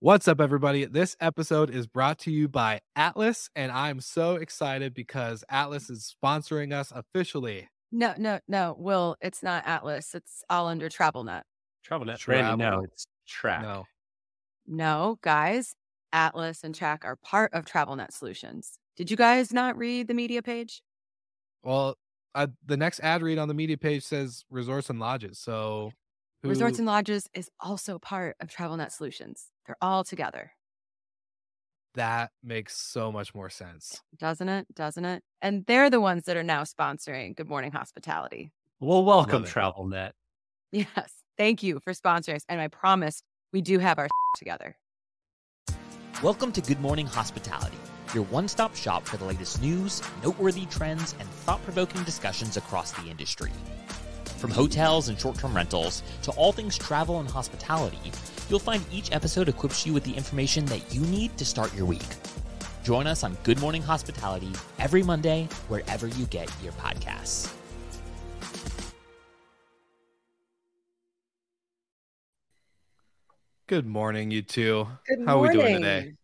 What's up, everybody? This episode is brought to you by Atlas, and I'm so excited because Atlas is sponsoring us officially. No, no, no. Will, it's not Atlas. It's all under TravelNet. TravelNet. Travel. Randy, no, it's track. No, No, guys, Atlas and Track are part of TravelNet Solutions. Did you guys not read the media page? well, uh, the next ad read on the media page says resorts and lodges. So, who- Resorts and Lodges is also part of TravelNet Solutions. They're all together, that makes so much more sense. doesn't it? Doesn't it? And they're the ones that are now sponsoring Good Morning Hospitality. Well, welcome, it. TravelNet. Yes. Thank you for sponsoring us. And I promise we do have our together. Welcome to Good Morning Hospitality, your one stop shop for the latest news, noteworthy trends, and thought provoking discussions across the industry. From hotels and short term rentals to all things travel and hospitality, you'll find each episode equips you with the information that you need to start your week. Join us on Good Morning Hospitality every Monday, wherever you get your podcasts. Good morning, you two. Good How are we doing today?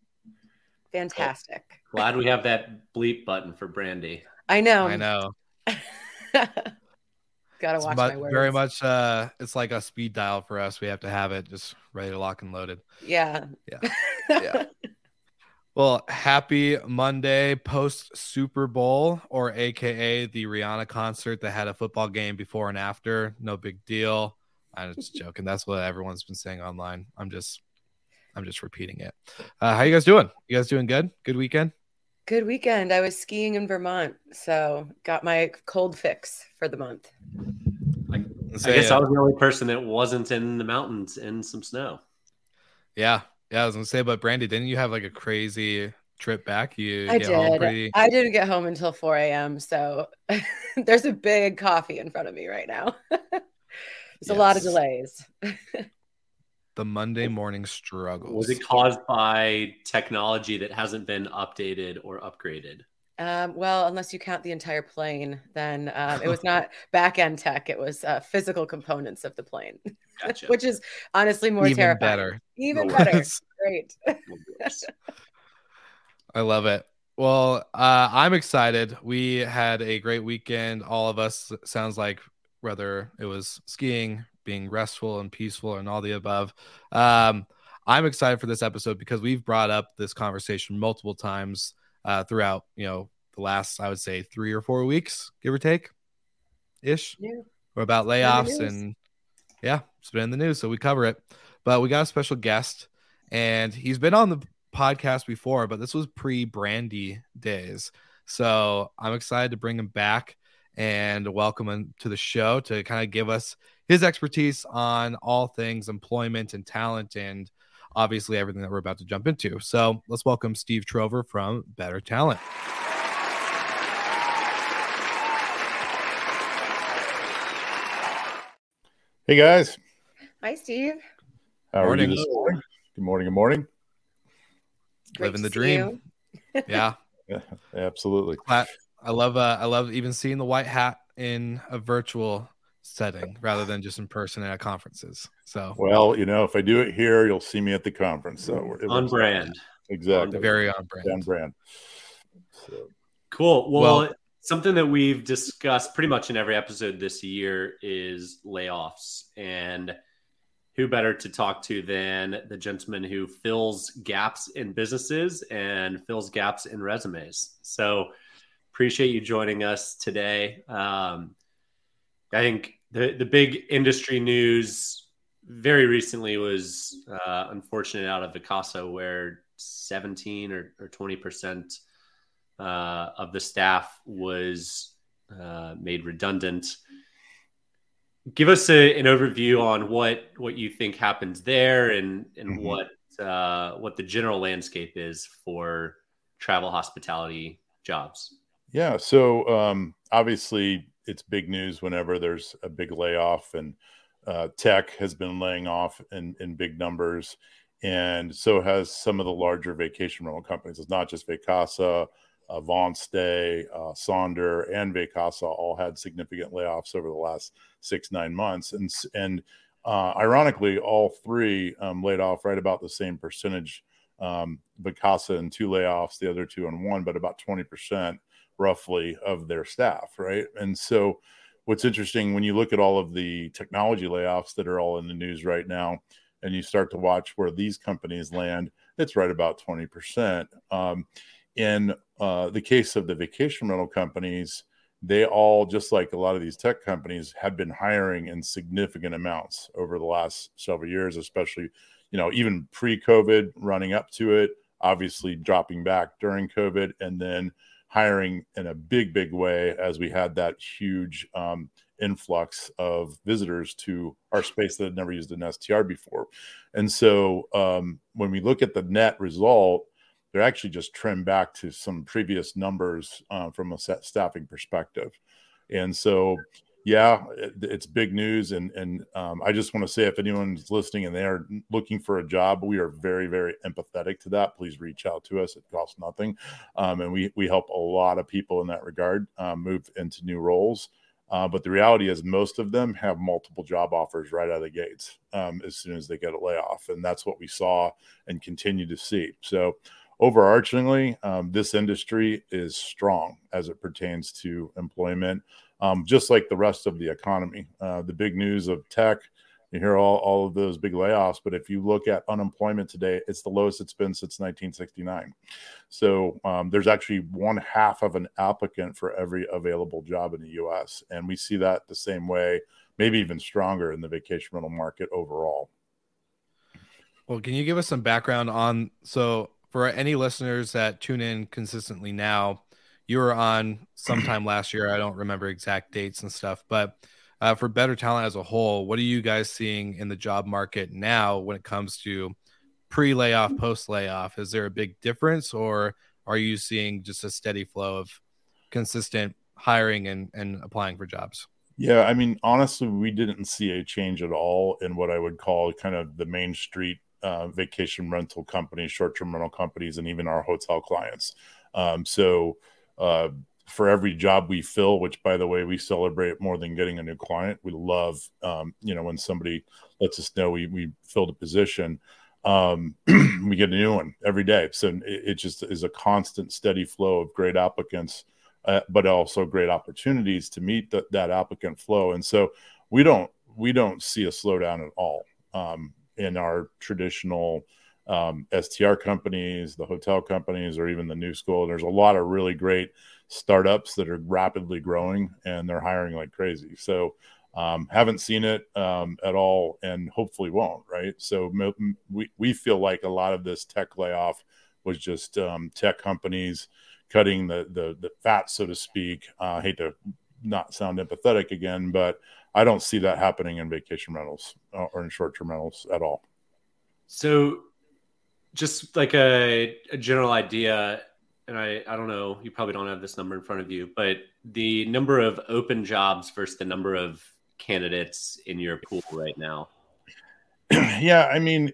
Fantastic. Glad we have that bleep button for Brandy. I know. I know. Gotta watch mu- my words. very much. Uh, it's like a speed dial for us. We have to have it just ready to lock and loaded. Yeah. Yeah. Yeah. Well, happy Monday post Super Bowl, or AKA the Rihanna concert that had a football game before and after. No big deal. I'm just joking. That's what everyone's been saying online. I'm just, I'm just repeating it. Uh, how you guys doing? You guys doing good? Good weekend? Good weekend. I was skiing in Vermont, so got my cold fix for the month. I, Let's I guess uh, I was the only person that wasn't in the mountains in some snow. yeah, yeah. I was gonna say, but Brandy, didn't you have like a crazy trip back? You I did. pretty- I didn't get home until 4 a.m. So there's a big coffee in front of me right now. there's a lot of delays. the Monday morning struggles. Was it caused by technology that hasn't been updated or upgraded? Um, well, unless you count the entire plane, then um, it was not back end tech. It was uh, physical components of the plane, Gotcha. which is honestly more Even terrifying. better. Even The better. worst. Great. I love it. Well, uh, I'm excited. We had a great weekend. All of us sounds like whether it was skiing, being restful and peaceful, and all the above. Um, I'm excited for this episode because we've brought up this conversation multiple times uh, throughout, you know, the last I would say three or four weeks, give or take, ish. Yeah. We're about layoffs and yeah, it's been in the news, so we cover it. But we got a special guest, and he's been on the podcast before, but this was pre Brandy days. So I'm excited to bring him back and welcome him to the show to kind of give us his expertise on all things employment and talent and obviously everything that we're about to jump into. So let's welcome Steve Trover from Better Talent. Hey guys, Hi, Steve. how Morning. you this morning? Good morning. Good morning. Great Living the dream. Yeah. Yeah, absolutely. I I love uh, I love even seeing the white hat in a virtual setting rather than just in person at conferences. So Well, you know, if I do it here, you'll see me at the conference. So it On brand. exactly. Very on brand. On brand. So, Cool. Well, Well- something that we've discussed pretty much in every episode this year is layoffs. And who better to talk to than the gentleman who fills gaps in businesses and fills gaps in resumes? So appreciate you joining us today. Um, I think the, the big industry news very recently was uh, unfortunate out of Vacasa where 17 or, or 20% uh, of the staff was uh, made redundant. Give us a, an overview on what what you think happens there, and and Mhm. what uh, what the general landscape is for travel hospitality jobs. Yeah. So um, obviously, it's big news whenever there's a big layoff, and uh, tech has been laying off in, in big numbers, and so has some of the larger vacation rental companies. It's not just Vacasa, uh, Stay, uh, Sonder, and Vacasa all had significant layoffs over the last six nine months, and and uh, ironically, all three um, laid off right about the same percentage. Um, Vacasa in two layoffs, the other two in one, but about twenty percent roughly of their staff, right? And so, what's interesting when you look at all of the technology layoffs that are all in the news right now, and you start to watch where these companies land, it's right about 20%. Um, in uh, the case of the vacation rental companies, they all, just like a lot of these tech companies, have been hiring in significant amounts over the last several years, especially, you know, even pre COVID, running up to it, obviously dropping back during COVID, and then hiring in a big, big way as we had that huge um, influx of visitors to our space that had never used an STR before. And so um, when we look at the net result, they're actually just trimmed back to some previous numbers uh, from a staffing perspective. And so, yeah, it, it's big news. And, and um, I just want to say if anyone's listening and they are looking for a job, we are very, very empathetic to that. Please reach out to us. It costs nothing. Um, and we, we help a lot of people in that regard um, move into new roles. Uh, but the reality is, most of them have multiple job offers right out of the gates um, as soon as they get a layoff. And that's what we saw and continue to see. So, overarchingly, um, this industry is strong as it pertains to employment, um, just like the rest of the economy. Uh, the big news of tech, you hear all, all of those big layoffs, but if you look at unemployment today, it's the lowest it's been since 1969. So um, there's actually one half of an applicant for every available job in the US. And we see that the same way, maybe even stronger in the vacation rental market overall. Well, can you give us some background on so for any listeners that tune in consistently now, you were on sometime last year. I don't remember exact dates and stuff, but uh, for better talent as a whole, what are you guys seeing in the job market now when it comes to pre layoff, post layoff? Is there a big difference, or are you seeing just a steady flow of consistent hiring and, and applying for jobs? Yeah, I mean, honestly, we didn't see a change at all in what I would call kind of the main street uh, vacation rental companies, short term rental companies, and even our hotel clients. Um, so, uh, for every job we fill, which by the way, we celebrate more than getting a new client. We love, um, you know, when somebody lets us know we, we filled a position, um, we get a new one every day. So it, it, just is a constant, steady flow of great applicants, uh, but also great opportunities to meet the, that applicant flow. And so we don't we don't see a slowdown at all um, in our traditional um, STR companies, the hotel companies, or even the new school. There's a lot of really great startups that are rapidly growing and they're hiring like crazy. So um, haven't seen it um, at all and hopefully won't, right? So we, we feel like a lot of this tech layoff was just um, tech companies cutting the, the, the fat, so to speak. Uh, I hate to not sound empathetic again, but I don't see that happening in vacation rentals uh, or in short term rentals at all. So, just like a, a general idea, and I, I don't know, you probably don't have this number in front of you, but the number of open jobs versus the number of candidates in your pool right now. yeah, I mean,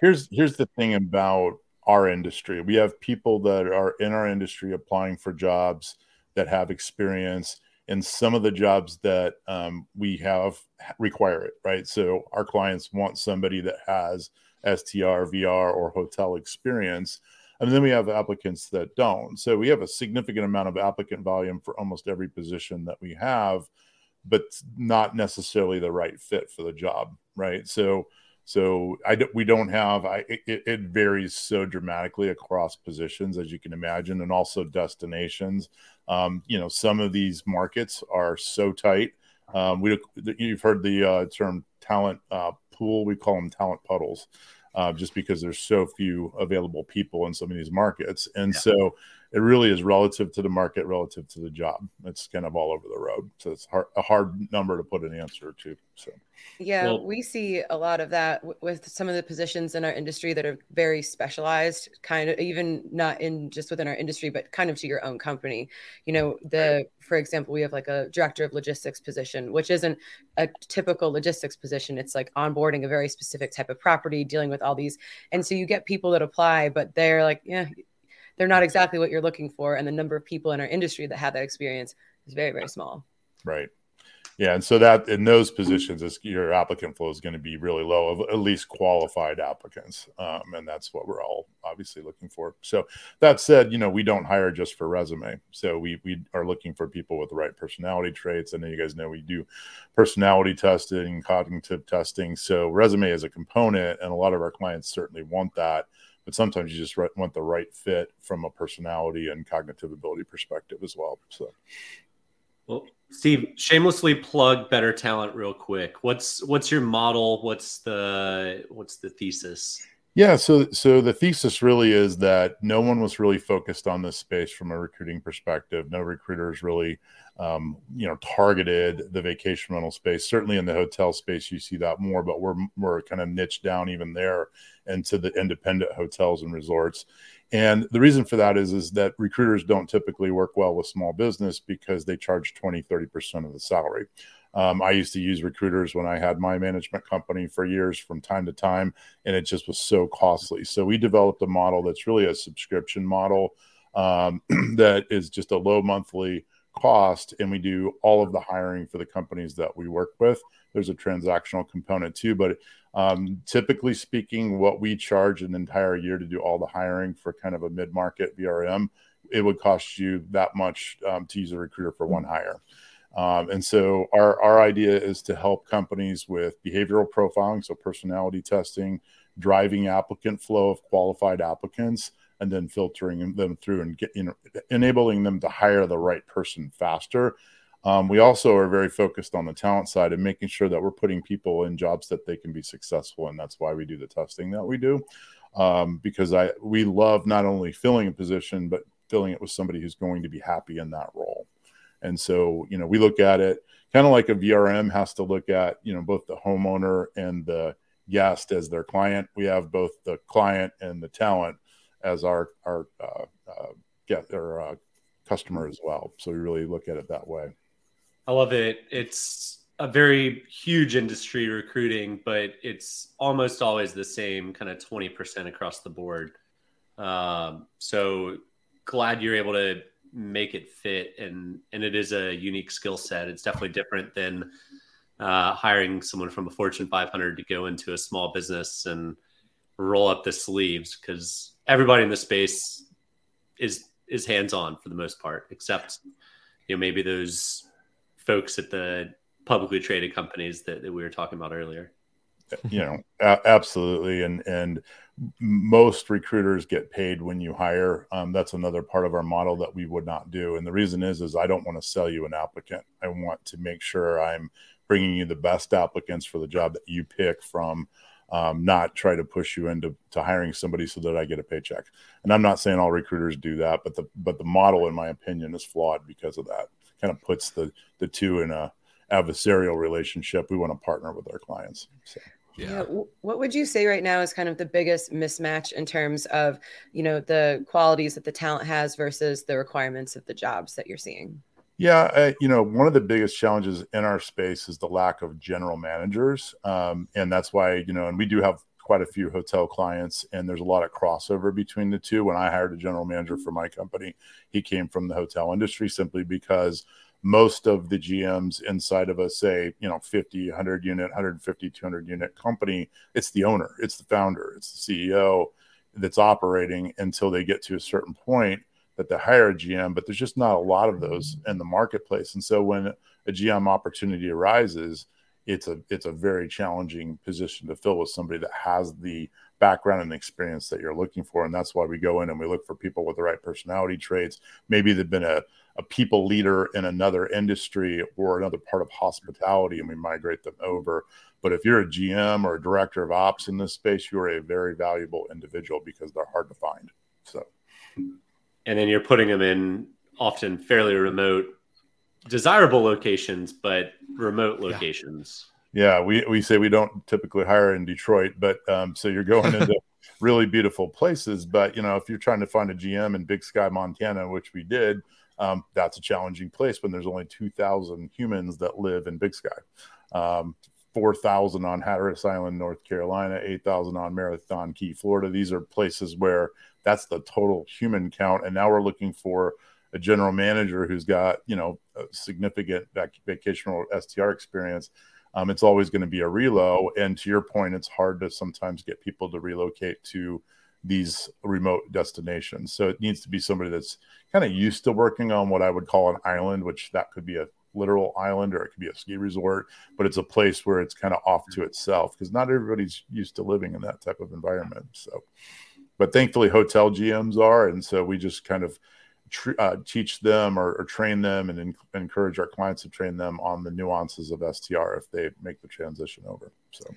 here's here's the thing about our industry. We have people that are in our industry applying for jobs that have experience and some of the jobs that um, we have require it, right? So our clients want somebody that has STR, VR, or hotel experience. and then we have applicants that don't. So we have a significant amount of applicant volume for almost every position that we have, but not necessarily the right fit for the job, right? So so I don't, we don't have I it, it, varies so dramatically across positions as you can imagine, and also destinations. Um, you know, some of these markets are so tight. Um, we you've heard the uh, term talent uh, pool. We call them talent puddles, uh, just because there's so few available people in some of these markets, and yeah. so it really is relative to the market, relative to the job. It's kind of all over the road. So it's hard, a hard number to put an answer to. So, yeah, well, we see a lot of that w- with some of the positions in our industry that are very specialized, kind of even not in just within our industry, but kind of to your own company. You know, the, right. for example, we have like a director of logistics position, which isn't a typical logistics position. It's like onboarding a very specific type of property, dealing with all these. And so you get people that apply, but they're like, yeah, they're not exactly what you're looking for and the number of people in our industry that have that experience is very very small. Right. Yeah and so that in those positions is your applicant flow is going to be really low of at least qualified applicants um, and that's what we're all obviously looking for. So that said you know we don't hire just for resume. So we we are looking for people with the right personality traits. I know you guys know we do personality testing cognitive testing. So resume is a component and a lot of our clients certainly want that but sometimes you just want the right fit from a personality and cognitive ability perspective as well. So, well, Steve, shamelessly plug Better Talent real quick. What's what's your model? What's the what's the thesis? Yeah, so so the thesis really is that no one was really focused on this space from a recruiting perspective. No recruiters really, um, you know, targeted the vacation rental space. Certainly in the hotel space, you see that more, but we're we're kind of niched down even there into the independent hotels and resorts. And the reason for that is is that recruiters don't typically work well with small business because they charge 20, 30% of the salary. Um, I used to use recruiters when I had my management company for years from time to time, and it just was so costly. So we developed a model that's really a subscription model um, that is just a low monthly cost, and we do all of the hiring for the companies that we work with. There's a transactional component too, but um, typically speaking, what we charge an entire year to do all the hiring for kind of a mid market VRM, it would cost you that much um, to use a recruiter for one hire. Um, and so our, our idea is to help companies with behavioral profiling, so personality testing, driving applicant flow of qualified applicants, and then filtering them through and get, you know, enabling them to hire the right person faster. Um, we also are very focused on the talent side and making sure that we're putting people in jobs that they can be successful in. That's why we do the testing that we do, um, because I we love not only filling a position but filling it with somebody who's going to be happy in that role. And so, you know, we look at it kind of like a VRM has to look at, you know, both the homeowner and the guest as their client. We have both the client and the talent as our our uh, uh, get their uh, customer as well. So we really look at it that way. I love it. It's a very huge industry recruiting, but it's almost always the same kind of 20% across the board. Um, so glad you're able to make it fit and and it is a unique skill set it's definitely different than uh, hiring someone from a fortune 500 to go into a small business and roll up the sleeves because everybody in the space is is hands on for the most part except you know maybe those folks at the publicly traded companies that, that we were talking about earlier. You know a- absolutely. And and most recruiters get paid when you hire. Um, that's another part of our model that we would not do. And the reason is is i don't want to sell you an applicant. I want to make sure i'm bringing you the best applicants for the job that you pick from um, not try to push you into to hiring somebody so that i get a paycheck and i'm not saying all recruiters do that but the but the model in my opinion is flawed because of that it kind of puts the the two in a adversarial relationship we want to partner with our clients so yeah. yeah. What would you say right now is kind of the biggest mismatch in terms of, you know, the qualities that the talent has versus the requirements of the jobs that you're seeing? Yeah, uh, you know, one of the biggest challenges in our space is the lack of general managers, um, and that's why you know, and we do have quite a few hotel clients, and there's a lot of crossover between the two. When I hired a general manager for my company, he came from the hotel industry simply because most of the GMs inside of a say, you know, 50, 100 unit, 150, 200 unit company, it's the owner, it's the founder, it's the CEO. that's operating until they get to a certain point that they hire a GM, but there's just not a lot of those mm-hmm. in the marketplace. And so when a GM opportunity arises, it's a it's a very challenging position to fill with somebody that has the background and experience that you're looking for. And that's why we go in and we look for people with the right personality traits. Maybe they've been a, a people leader in another industry or another part of hospitality, and we migrate them over. But if you're a GM or a director of ops in this space, you're a very valuable individual because they're hard to find. So, and then you're putting them in often fairly remote, desirable locations, but remote locations. Yeah, yeah we, we say we don't typically hire in Detroit, but um, so you're going into really beautiful places. But you know, if you're trying to find a GM in Big Sky, Montana, which we did, um, that's a challenging place when there's only 2,000 humans that live in Big Sky. Um, 4,000 on Hatteras Island, North Carolina, 8,000 on Marathon Key, Florida. These are places where that's the total human count. And now we're looking for a general manager who's got, you know, a significant vac- vacational STR experience. Um, it's always going to be a relo. And to your point, it's hard to sometimes get people to relocate to these remote destinations. So it needs to be somebody that's kind of used to working on what I would call an island, which that could be a literal island or it could be a ski resort, but it's a place where it's kind of off to itself because not everybody's used to living in that type of environment. So, but thankfully, hotel GMs are, and so we just kind of tr- uh, teach them or, or, train them and in- encourage our clients to train them on the nuances of STR if they make the transition over. So.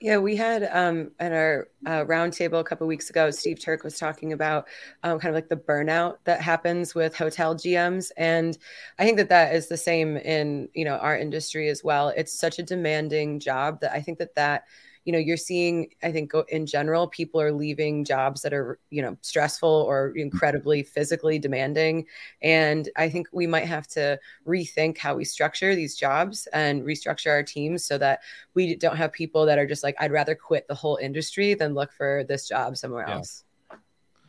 Yeah, we had um, at our uh, roundtable a couple weeks ago, Steve Turk was talking about um, kind of like the burnout that happens with hotel GMs, and I think that that is the same in you know our industry as well. It's such a demanding job that I think that that you know you're seeing i think in general people are leaving jobs that are you know stressful or incredibly physically demanding. And i think we might have to rethink how we structure these jobs and restructure our teams so that we don't have people that are just like i'd rather quit the whole industry than look for this job somewhere yeah. else.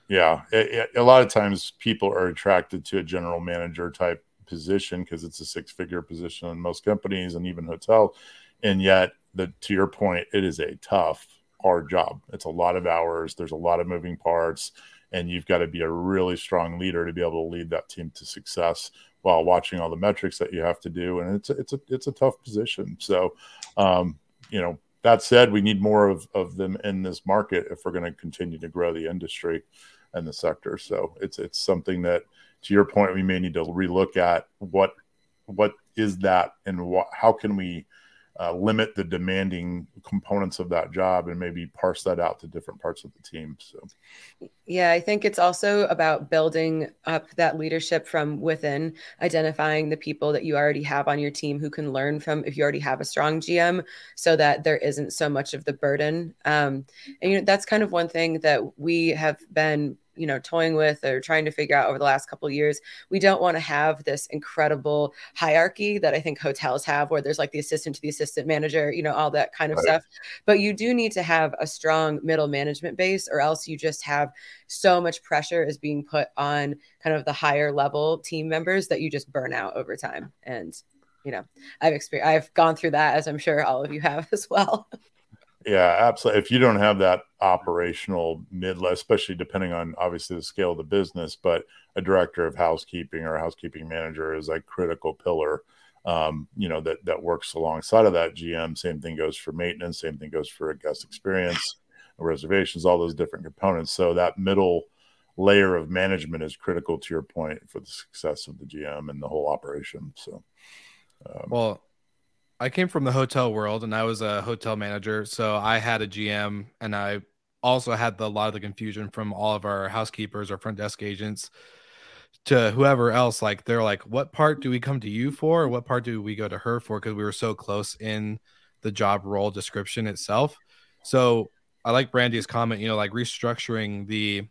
Yeah. It, it, a lot of times people are attracted to a general manager type position because it's a six figure position in most companies and even hotel. And yet the to your point, it is a tough, hard job. It's a lot of hours. There's a lot of moving parts, and you've got to be a really strong leader to be able to lead that team to success while watching all the metrics that you have to do. And it's a, it's a it's a tough position. So, um, you know, that said, we need more of, of them in this market if we're going to continue to grow the industry and the sector. So it's it's something that, to your point, we may need to relook at what what is that and what how can we uh, limit the demanding components of that job and maybe parse that out to different parts of the team. So, yeah, I think it's also about building up that leadership from within, identifying the people that you already have on your team who can learn from if you already have a strong GM, so that there isn't so much of the burden. Um, and you know, that's kind of one thing that we have been you know toying with or trying to figure out over the last couple of years we don't want to have this incredible hierarchy that i think hotels have where there's like the assistant to the assistant manager you know all that kind of right. stuff. But you do need to have a strong middle management base or else you just have so much pressure is being put on kind of the higher level team members that you just burn out over time. And you know i've experienced i've gone through that as i'm sure all of you have as well Yeah, absolutely. If you don't have that operational mid, especially depending on obviously the scale of the business, but a director of housekeeping or a housekeeping manager is a critical pillar. Um, you know that that works alongside of that GM. Same thing goes for maintenance. Same thing goes for a guest experience, reservations, all those different components. So that middle layer of management is critical to your point for the success of the GM and the whole operation. So, um, well, I came from the hotel world and I was a hotel manager. So I had a GM and I also had the, a lot of the confusion from all of our housekeepers or front desk agents to whoever else. Like, they're like, what part do we come to you for? Or what part do we go to her for? Because we were so close in the job role description itself. So I like Brandy's comment, you know, like restructuring the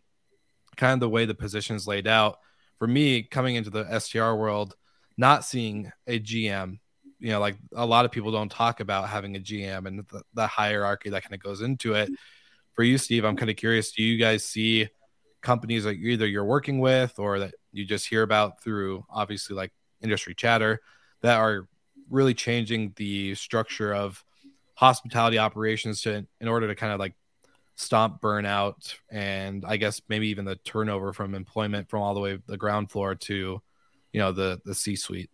kind of the way the positions laid out. For me, coming into the STR world, not seeing a GM you know, like a lot of people don't talk about having a GM and the, the hierarchy that kind of goes into it. Mm-hmm. For you, Steve, I'm kind of curious. Do you guys see companies that either you're working with or that you just hear about through obviously like industry chatter that are really changing the structure of hospitality operations to in order to kind of like stomp burnout and I guess maybe even the turnover from employment from all the way the ground floor to, you know, the the C suite.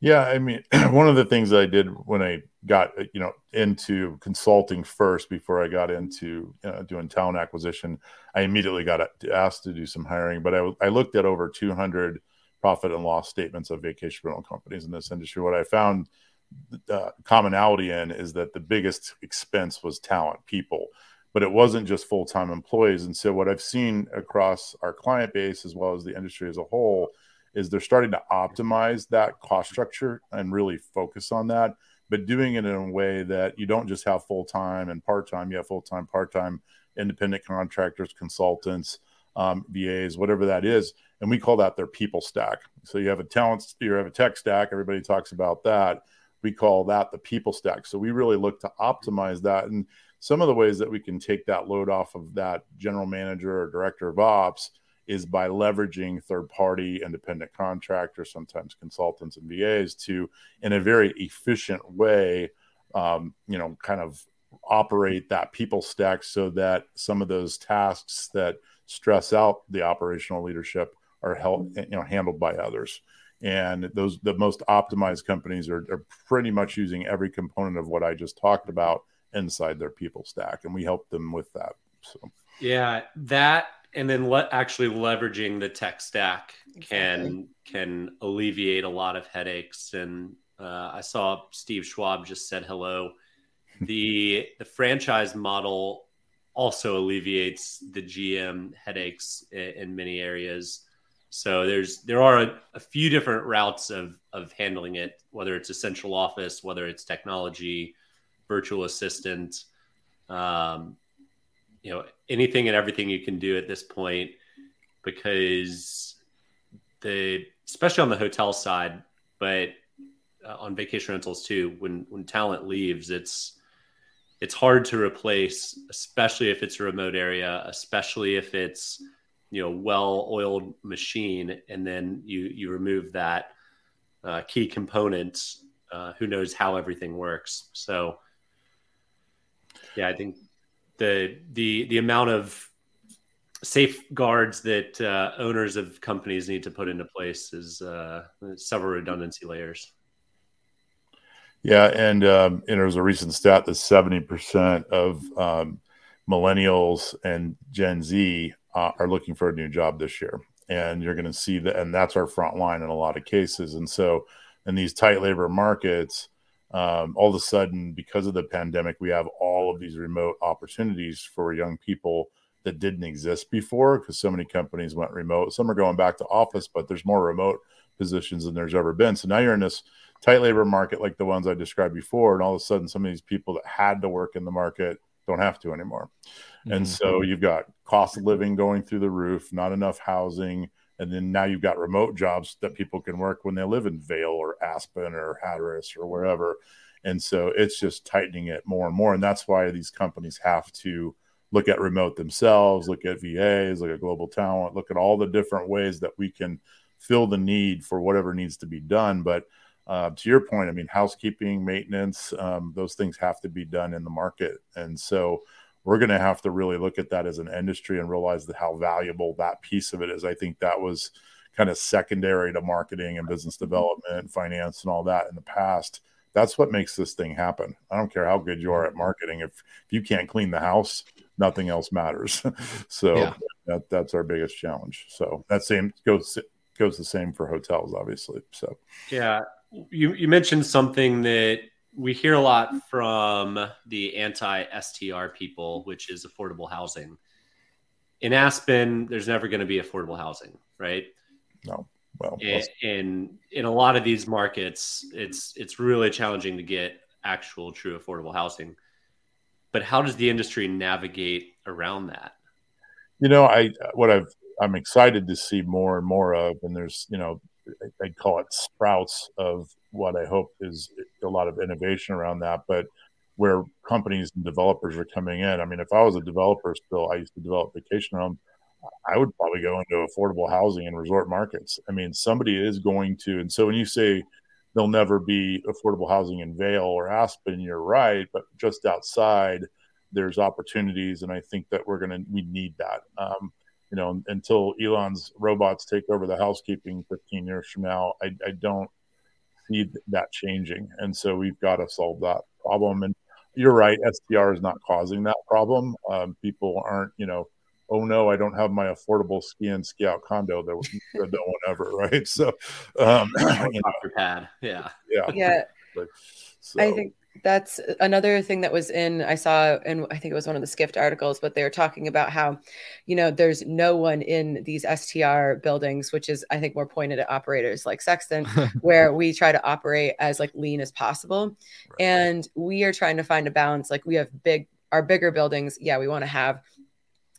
Yeah, I mean, one of the things I did when I got you know into consulting first before I got into uh, doing talent acquisition, I immediately got asked to do some hiring. But I, I looked at over 200 profit and loss statements of vacation rental companies in this industry. What I found uh, commonality in is that the biggest expense was talent, people but it wasn't just full time employees. And so, what I've seen across our client base as well as the industry as a whole is they're starting to optimize that cost structure and really focus on that, but doing it in a way that you don't just have full time and part time, you have full time, part time, independent contractors, consultants, um, VAs, whatever that is. And we call that their people stack. So you have a talent, you have a tech stack, everybody talks about that. We call that the people stack. So we really look to optimize that. And some of the ways that we can take that load off of that general manager or director of ops is by leveraging third party independent contractors, sometimes consultants and VAs, to in a very efficient way, um, you know, kind of operate that people stack so that some of those tasks that stress out the operational leadership are held, you know, handled by others. And those the most optimized companies are, are pretty much using every component of what I just talked about inside their people stack, and we help them with that. So yeah, that and then let actually leveraging the tech stack can exactly. can alleviate a lot of headaches. And uh, I saw Steve Schwab just said hello. the the franchise model also alleviates the GM headaches in, in many areas. So there's there are a, a, few different routes of of handling it, whether it's a central office, whether it's technology, virtual assistant, um, you know, anything and everything you can do at this point because the especially on the hotel side, but uh, on vacation rentals too, when when talent leaves, it's it's hard to replace, especially if it's a remote area, especially if it's you know well-oiled machine, and then you you remove that uh, key component. Uh, who knows how everything works? So yeah, I think the the the amount of safeguards that uh, owners of companies need to put into place is uh, several redundancy layers. Yeah, and um, and there was a recent stat that seventy percent of um, millennials and Gen Z uh, are looking for a new job this year, and you're going to see that, and that's our front line in a lot of cases. And so, in these tight labor markets, um, all of a sudden, because of the pandemic, we have all of these remote opportunities for young people that didn't exist before because so many companies went remote. Some are going back to office, but there's more remote positions than there's ever been. So now you're in this tight labor market like the ones I described before, and all of a sudden, some of these people that had to work in the market don't have to anymore. Mm-hmm. And so you've got cost of living going through the roof, not enough housing and then now you've got remote jobs that people can work when they live in Vail or Aspen or Hatteras or wherever. And so it's just tightening it more and more. And that's why these companies have to look at remote themselves, look at VAs, look at global talent, look at all the different ways that we can fill the need for whatever needs to be done. But uh, to your point, I mean, housekeeping, maintenance, um, those things have to be done in the market. And so we're going to have to really look at that as an industry and realize that how valuable that piece of it is. I think that was kind of secondary to marketing and business mm-hmm. development and finance and all that in the past. That's what makes this thing happen. I don't care how good you are at marketing. If, if you can't clean the house, nothing else matters. so yeah. that, that's our biggest challenge. So that same goes goes the same for hotels, obviously. So yeah, you you mentioned something that we hear a lot from the anti STR people, which is affordable housing. In Aspen, there's never going to be affordable housing, right? No. Well, and, in in a lot of these markets, it's it's really challenging to get actual true affordable housing. But how does the industry navigate around that? You know, I what I've I'm excited to see more and more of, and there's you know I, call it sprouts of what I hope is a lot of innovation around that. But where companies and developers are coming in, I mean, if I was a developer still, I used to develop vacation homes. I would probably go into affordable housing and resort markets. I mean, somebody is going to, and so when you say there'll never be affordable housing in Vail or Aspen, you're right, but just outside there's opportunities, and I think that we're gonna we need that. Um, you know, until Elon's robots take over the housekeeping 15 years from now, I, I don't see that changing, and so we've got to solve that problem. And you're right, STR is not causing that problem. Um, people aren't, you know, oh no, I don't have my affordable ski in ski out condo that no one ever, right? So, um, you know, pad, yeah, yeah, yeah. So. I think that's another thing that was in I saw and I think it was one of the Skift articles, but they were talking about how, you know, there's no one in these STR buildings, which is I think more pointed at operators like Sexton, where we try to operate as like lean as possible. Right. And we are trying to find a balance. Like we have big our bigger buildings, yeah, we want to have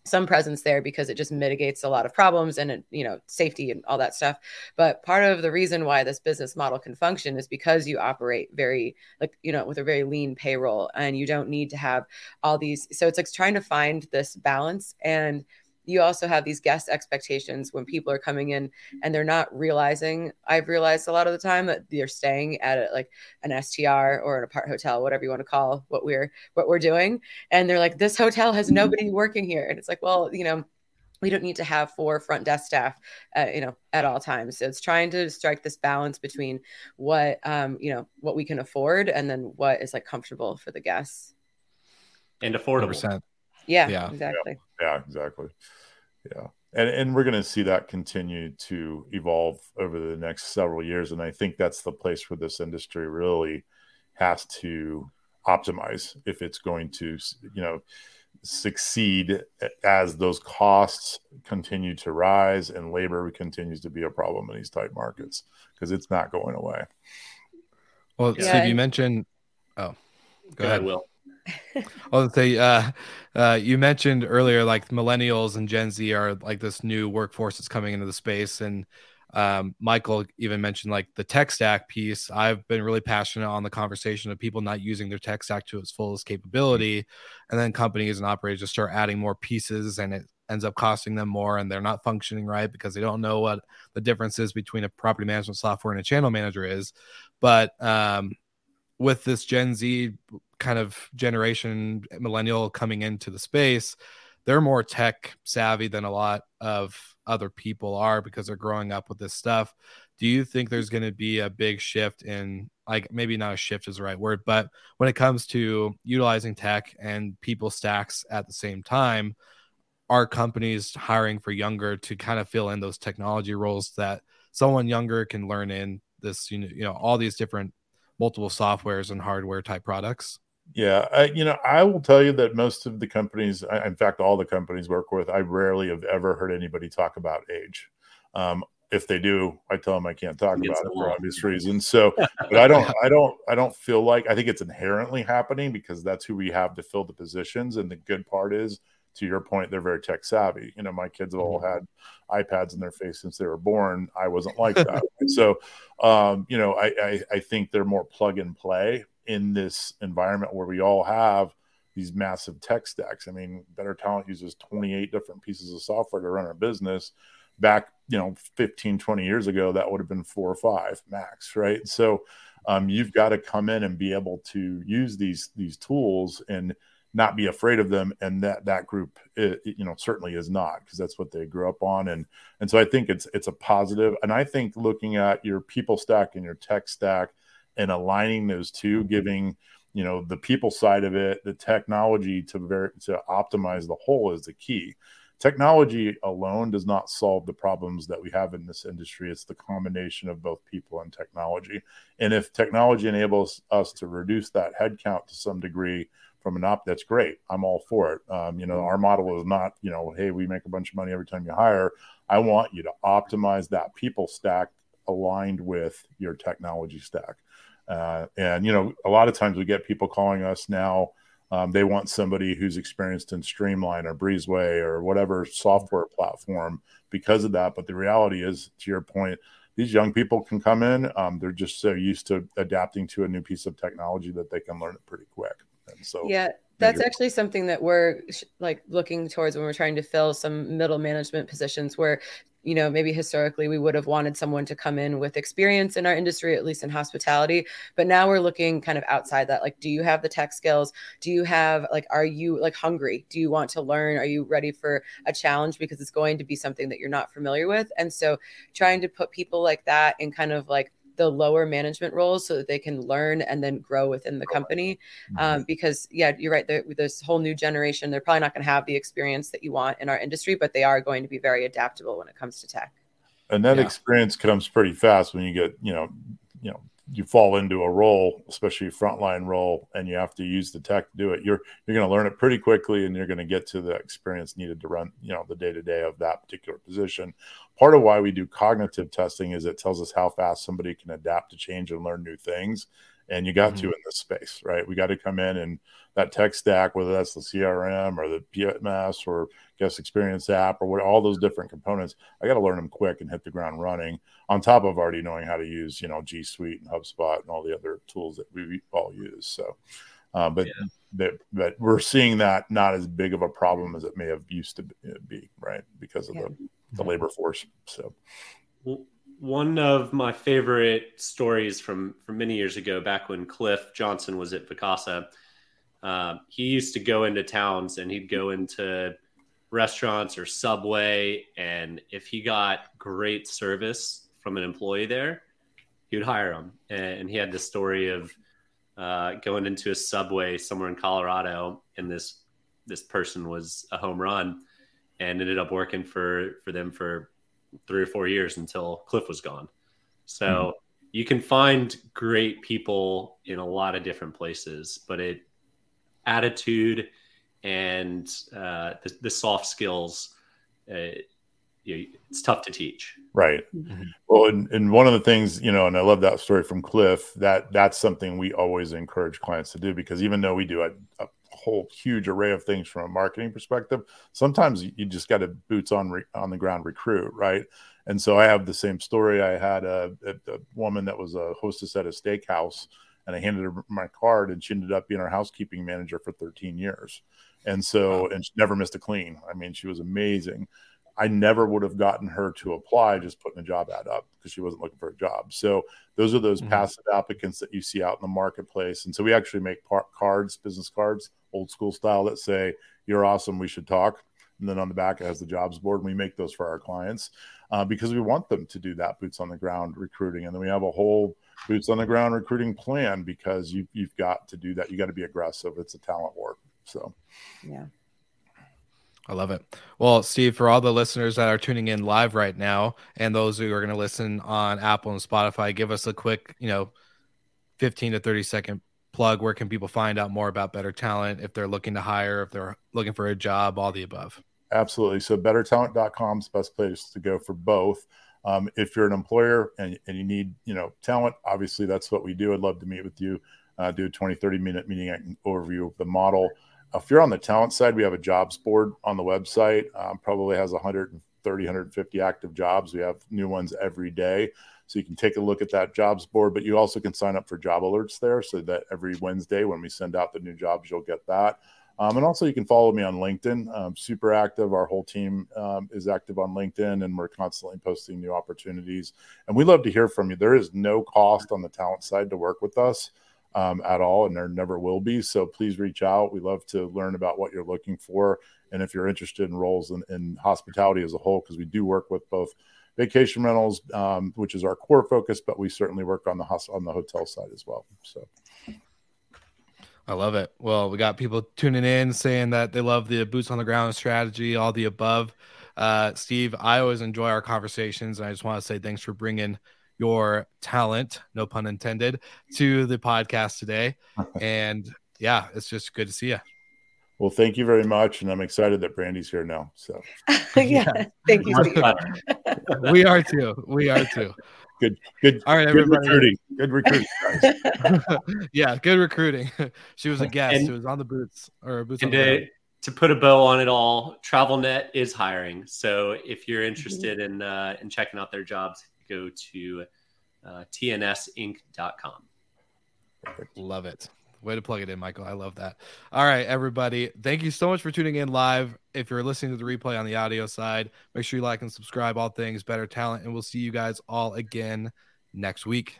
some presence there because it just mitigates a lot of problems and you know safety and all that stuff. But part of the reason why this business model can function is because you operate very like you know with a very lean payroll and you don't need to have all these so it's like trying to find this balance and you also have these guest expectations when people are coming in and they're not realizing i've realized a lot of the time that they're staying at a, like an str or an apart hotel whatever you want to call what we're what we're doing and they're like this hotel has mm-hmm. nobody working here. And it's like well you know we don't need to have four front desk staff uh, you know at all times. So it's trying to strike this balance between what um you know what we can afford and then what is like comfortable for the guests. And affordable yeah, yeah, exactly. Yeah, yeah exactly. Yeah. And, and we're going to see that continue to evolve over the next several years. And I think that's the place where this industry really has to optimize if it's going to, you know, succeed as those costs continue to rise and labor continues to be a problem in these tight markets because it's not going away. Well, yeah. Steve, you mentioned. Oh, go, go ahead, Will. I'll say, uh, uh, you mentioned earlier, like millennials and Gen Z are like this new workforce that's coming into the space, and um, Michael even mentioned like the tech stack piece. I've been really passionate on the conversation of people not using their tech stack to its fullest capability, and then companies and operators just start adding more pieces, and it ends up costing them more, and they're not functioning right because they don't know what the difference is between a property management software and a channel manager is. But um, with this Gen Z kind of generation millennial coming into the space they're more tech savvy than a lot of other people are because they're growing up with this stuff. Do you think there's going to be a big shift in like maybe not a shift is the right word but when it comes to utilizing tech and people stacks at the same time are companies hiring for younger to kind of fill in those technology roles that someone younger can learn in this you know, you know all these different multiple softwares and hardware type products yeah, I, you know, I will tell you that most of the companies, in fact, all the companies work with, I rarely have ever heard anybody talk about age. Um, if they do, I tell them I can't talk about it for obvious reasons. So, but I don't, I don't, I don't feel like I think it's inherently happening because that's who we have to fill the positions. And the good part is, to your point, they're very tech savvy. You know, my kids have all mm-hmm. had iPads in their face since they were born. I wasn't like that. so, um, you know, I, I, I think they're more plug and play in this environment where we all have these massive tech stacks. I mean, Better Talent uses 28 different pieces of software to run our business. Back, you know, 15, 20 years ago, that would have been four or five max, right? So um, you've got to come in and be able to use these these tools and not be afraid of them and that that group it, you know certainly is not because that's what they grew up on and and so i think it's it's a positive and i think looking at your people stack and your tech stack and aligning those two, giving you know the people side of it, the technology to ver- to optimize the whole is the key. Technology alone does not solve the problems that we have in this industry. It's the combination of both people and technology. And if technology enables us to reduce that headcount to some degree from an op, that's great. I'm all for it. Um, you know, our model is not, you know, hey, we make a bunch of money every time you hire. I want you to optimize that people stack aligned with your technology stack. Uh, and you know, a lot of times we get people calling us now. Um, they want somebody who's experienced in Streamline or Breezeway or whatever software platform because of that. But the reality is, to your point, these young people can come in. Um, they're just so used to adapting to a new piece of technology that they can learn it pretty quick. And so, yeah, that's actually something that we're like looking towards when we're trying to fill some middle management positions where you know, maybe historically we would have wanted someone to come in with experience in our industry, at least in hospitality. But now we're looking kind of outside that. Like, do you have the tech skills? Do you have, like, are you like hungry? Do you want to learn? Are you ready for a challenge? Because it's going to be something that you're not familiar with. And so trying to put people like that in kind of like, the lower management roles so that they can learn and then grow within the company. Mm-hmm. Um, because yeah, you're right. This whole new generation, they're probably not going to have the experience that you want in our industry, but they are going to be very adaptable when it comes to tech. And that yeah. experience comes pretty fast when you get, you know, you know, you fall into a role, especially a frontline role, and you have to use the tech to do it. You're you're going to learn it pretty quickly, and you're going to get to the experience needed to run, you know, the day to day of that particular position. Part of why we do cognitive testing is it tells us how fast somebody can adapt to change and learn new things and you got mm-hmm. to in this space, right? We got to come in and that tech stack, whether that's the CRM or the PMS or guest experience app or what, all those different components, I got to learn them quick and hit the ground running. On top of already knowing how to use, you know, G Suite and HubSpot and all the other tools that we all use. So, uh, but yeah. but but we're seeing that not as big of a problem as it may have used to be, right? Because of yeah. the the labor force. So. Well, one of my favorite stories from from many years ago, back when Cliff Johnson was at Vacasa, uh, he used to go into towns and he'd go into restaurants or Subway, and if he got great service from an employee there, he would hire him. And he had the story of uh, going into a Subway somewhere in Colorado, and this this person was a home run, and ended up working for for them for three or four years until Cliff was gone. So mm-hmm. you can find great people in a lot of different places, but it attitude and uh, the, the, soft skills, uh, you, it's tough to teach. Right. Mm-hmm. Well, and, and one of the things, you know, and I love that story from Cliff, that that's something we always encourage clients to do because even though we do a, a whole huge array of things from a marketing perspective. Sometimes you just got to boots on re- on the ground recruit, right? And so I have the same story. I had a, a, a, woman that was a hostess at a steakhouse, and I handed her my card, and she ended up being our housekeeping manager for 13 years. And so, wow. and she never missed a clean. I mean, she was amazing. I never would have gotten her to apply just putting a job ad up because she wasn't looking for a job. So those are those mm-hmm. passive applicants that you see out in the marketplace. And so we actually make par- cards, business cards, old school style that say, You're awesome, we should talk. And then on the back, it has the jobs board. And we make those for our clients uh, because we want them to do that boots on the ground recruiting. And then we have a whole boots on the ground recruiting plan because you, you've got to do that. You got to be aggressive. It's a talent war. So, yeah. I love it. Well, Steve, for all the listeners that are tuning in live right now and those who are going to listen on Apple and Spotify, give us a quick, you know, 15 to 30 second plug. Where can people find out more about Better Talent if they're looking to hire, if they're looking for a job, all the above? Absolutely. So, bettertalent.com is the best place to go for both. Um, if you're an employer and, and you need, you know, talent, obviously that's what we do. I'd love to meet with you, uh, do a 20, 30 minute meeting overview of the model. If you're on the talent side, we have a jobs board on the website. Um, probably has 130, 150 active jobs. We have new ones every day. So you can take a look at that jobs board, but you also can sign up for job alerts there so that every Wednesday when we send out the new jobs, you'll get that. Um, and also, you can follow me on LinkedIn. I'm super active. Our whole team um, is active on LinkedIn, and we're constantly posting new opportunities. And we love to hear from you. There is no cost on the talent side to work with us um, at all, and there never will be. So please reach out. We love to learn about what you're looking for, and if you're interested in roles in, in hospitality as a whole, because we do work with both vacation rentals, um, which is our core focus, but we certainly work on the on the hotel side as well. So. I love it. Well, we got people tuning in saying that they love the boots on the ground strategy, all the above. Uh, Steve, I always enjoy our conversations, and I just want to say thanks for bringing your talent, no pun intended, to the podcast today. and yeah, it's just good to see you. Well, thank you very much, and I'm excited that Brandy's here now. So, yeah, thank you. we are too. We are too. Good, good. All right, good everybody. recruiting. Good recruiting, yeah, good recruiting. she was a guest. And, was on the boots or boots. And to, to put a bow on it all, TravelNet is hiring. So if you're interested mm-hmm. in uh, in checking out their jobs, go to uh, tnsinc.com. Love it. Way to plug it in, Michael. I love that. All right, everybody. Thank you so much for tuning in live. If you're listening to the replay on the audio side, make sure you like and subscribe. All things better talent, and we'll see you guys all again next week.